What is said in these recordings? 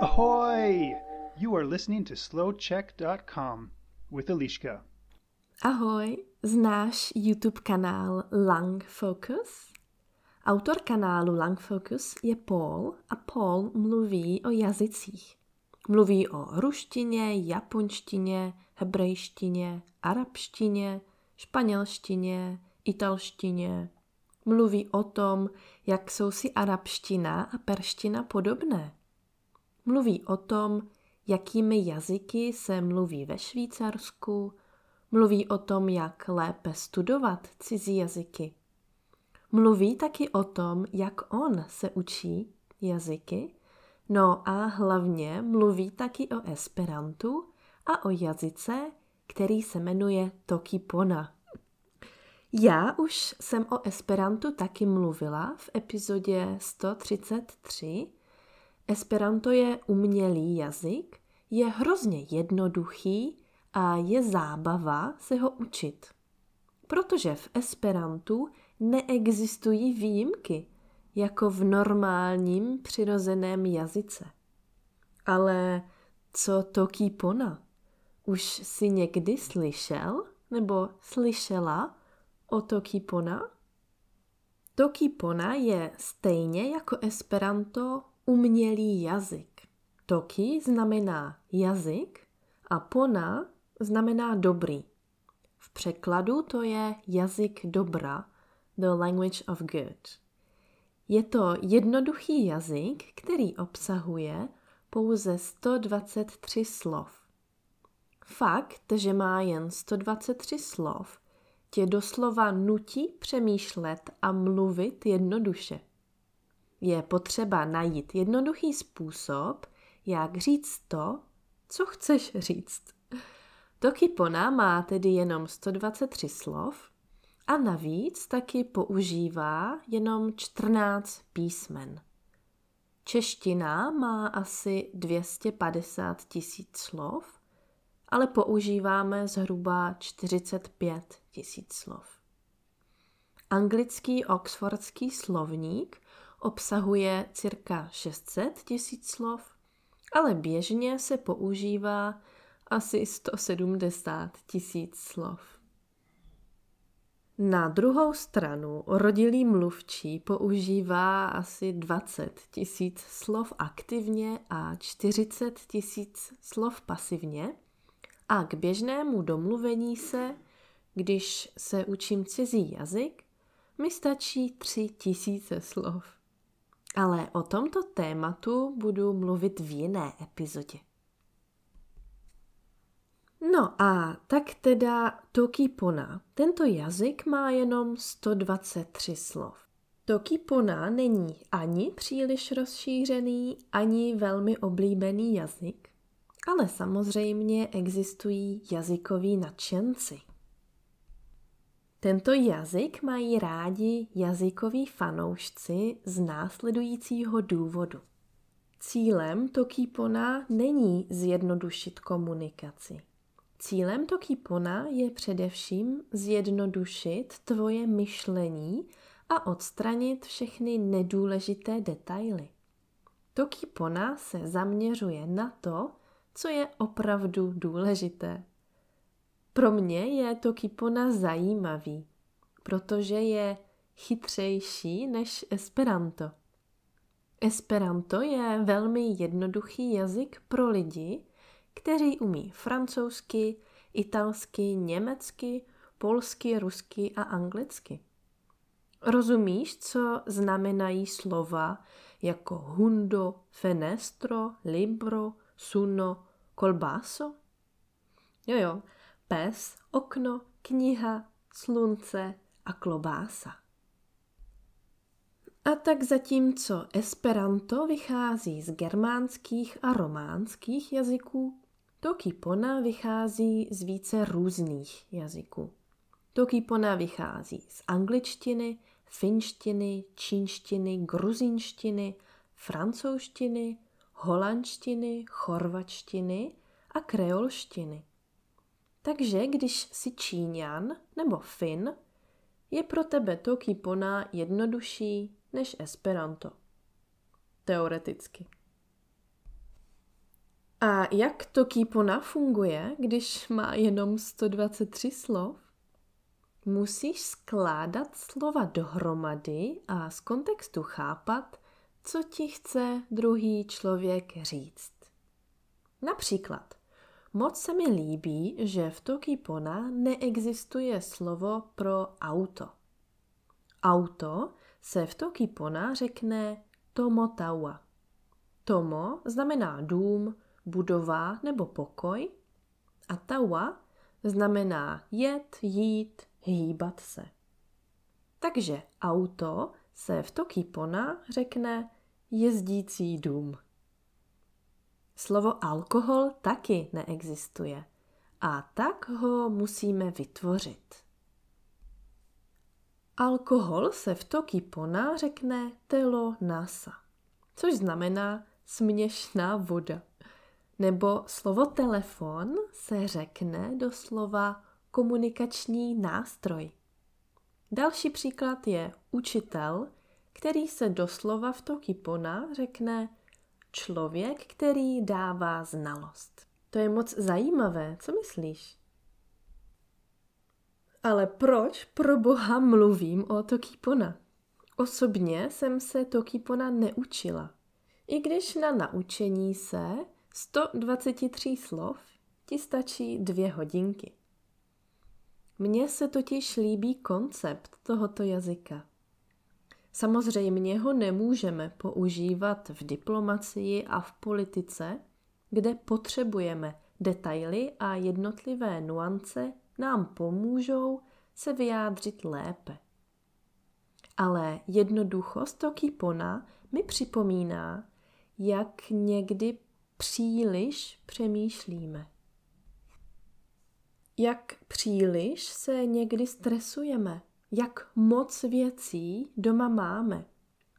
Ahoy! You are listening to slowcheck.com with Eliška. Ahoj, znáš YouTube kanál Lang Focus? Autor kanálu Lang Focus je Paul a Paul mluví o jazycích. Mluví o ruštině, japonštině, hebrejštině, arabštině, španělštině, italštině. Mluví o tom, jak jsou si arabština a perština podobné. Mluví o tom, jakými jazyky se mluví ve Švýcarsku, mluví o tom, jak lépe studovat cizí jazyky. Mluví taky o tom, jak on se učí jazyky, no a hlavně mluví taky o esperantu a o jazyce, který se jmenuje Tokipona. Já už jsem o esperantu taky mluvila v epizodě 133. Esperanto je umělý jazyk, je hrozně jednoduchý a je zábava se ho učit. Protože v esperantu neexistují výjimky, jako v normálním přirozeném jazyce. Ale co to kýpona? Už si někdy slyšel nebo slyšela o to kýpona? To kýpona je stejně jako esperanto umělý jazyk. Toki znamená jazyk a pona znamená dobrý. V překladu to je jazyk dobra, the language of good. Je to jednoduchý jazyk, který obsahuje pouze 123 slov. Fakt, že má jen 123 slov, tě doslova nutí přemýšlet a mluvit jednoduše. Je potřeba najít jednoduchý způsob, jak říct to, co chceš říct. Tokipona má tedy jenom 123 slov a navíc taky používá jenom 14 písmen. Čeština má asi 250 tisíc slov, ale používáme zhruba 45 tisíc slov. Anglický oxfordský slovník obsahuje cirka 600 tisíc slov, ale běžně se používá asi 170 tisíc slov. Na druhou stranu rodilý mluvčí používá asi 20 tisíc slov aktivně a 40 tisíc slov pasivně a k běžnému domluvení se, když se učím cizí jazyk, mi stačí tři tisíce slov. Ale o tomto tématu budu mluvit v jiné epizodě. No a tak teda Tokipona. Tento jazyk má jenom 123 slov. Tokipona není ani příliš rozšířený, ani velmi oblíbený jazyk, ale samozřejmě existují jazykoví nadšenci. Tento jazyk mají rádi jazykoví fanoušci z následujícího důvodu. Cílem Tokipona není zjednodušit komunikaci. Cílem Tokipona je především zjednodušit tvoje myšlení a odstranit všechny nedůležité detaily. Tokipona se zaměřuje na to, co je opravdu důležité. Pro mě je Tokipona zajímavý, protože je chytřejší než Esperanto. Esperanto je velmi jednoduchý jazyk pro lidi, kteří umí francouzsky, italsky, německy, polsky, rusky a anglicky. Rozumíš, co znamenají slova jako hundo, fenestro, libro, suno, kolbáso? Jo, jo, pes, okno, kniha, slunce a klobása. A tak zatímco Esperanto vychází z germánských a románských jazyků, Tokipona vychází z více různých jazyků. Tokipona vychází z angličtiny, finštiny, čínštiny, gruzínštiny, francouzštiny, holandštiny, chorvačtiny a kreolštiny. Takže když jsi Číňan nebo Fin, je pro tebe Tokipona jednodušší než Esperanto. teoreticky. A jak to kýpona funguje, když má jenom 123 slov? Musíš skládat slova dohromady a z kontextu chápat, co ti chce druhý člověk říct. Například, moc se mi líbí, že v Tokipona neexistuje slovo pro auto. Auto se v Tokipona řekne Tomotawa. Tomo znamená dům, budova nebo pokoj a tawa znamená jet, jít, hýbat se. Takže auto se v Tokipona řekne jezdící dům. Slovo alkohol taky neexistuje a tak ho musíme vytvořit. Alkohol se v Tokipona řekne telo nasa, což znamená směšná voda. Nebo slovo telefon se řekne do slova komunikační nástroj. Další příklad je učitel, který se doslova v Tokipona řekne člověk, který dává znalost. To je moc zajímavé, co myslíš? Ale proč pro boha mluvím o Tokipona? Osobně jsem se Tokipona neučila. I když na naučení se 123 slov ti stačí dvě hodinky. Mně se totiž líbí koncept tohoto jazyka. Samozřejmě ho nemůžeme používat v diplomacii a v politice, kde potřebujeme detaily a jednotlivé nuance nám pomůžou se vyjádřit lépe. Ale jednoduchost Tokipona mi připomíná, jak někdy příliš přemýšlíme. Jak příliš se někdy stresujeme, jak moc věcí doma máme,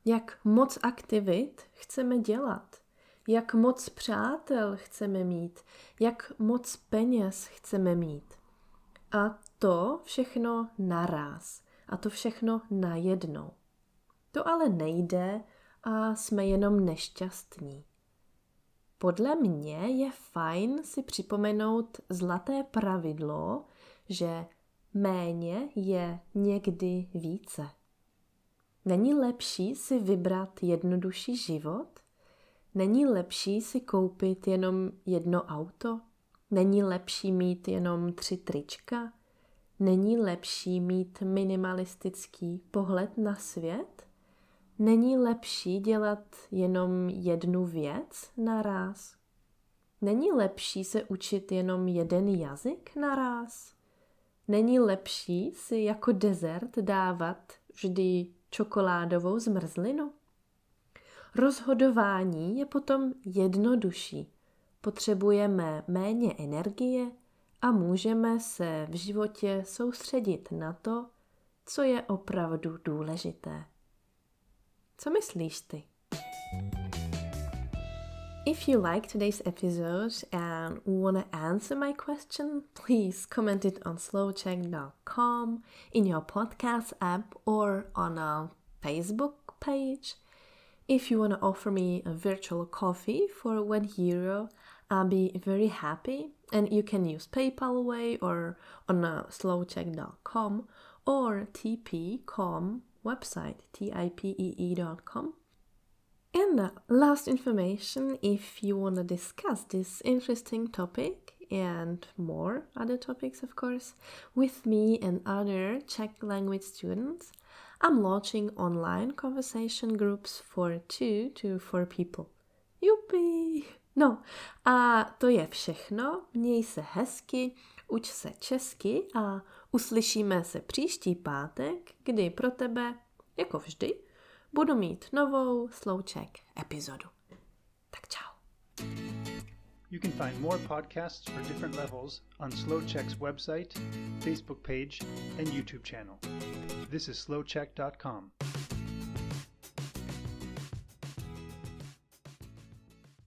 jak moc aktivit chceme dělat, jak moc přátel chceme mít, jak moc peněz chceme mít. A to všechno naraz. A to všechno najednou. To ale nejde a jsme jenom nešťastní. Podle mě je fajn si připomenout zlaté pravidlo, že méně je někdy více. Není lepší si vybrat jednodušší život? Není lepší si koupit jenom jedno auto? Není lepší mít jenom tři trička? Není lepší mít minimalistický pohled na svět? Není lepší dělat jenom jednu věc naraz? Není lepší se učit jenom jeden jazyk naraz? Není lepší si jako dezert dávat vždy čokoládovou zmrzlinu? Rozhodování je potom jednodušší. Potřebujeme méně energie a můžeme se v životě soustředit na to, co je opravdu důležité. Co myslíš ty? If you like today's episode and want to answer my question, please comment it on slowcheck.com, in your podcast app, or on our Facebook page. If you want to offer me a virtual coffee for one euro, I'll be very happy. And you can use PayPal Way or on uh, slowcheck.com or TP.com website, tipee.com. And last information if you want to discuss this interesting topic and more other topics, of course, with me and other Czech language students, I'm launching online conversation groups for two to four people. Yuppie! No, a to je všechno. Měj se hezky, uč se česky a uslyšíme se příští pátek, kdy pro tebe, jako vždy, budu mít novou Slouček epizodu. Tak čau. You can find more podcasts for different levels on SlowCheck's website, Facebook page, and YouTube channel. This is slowcheck.com.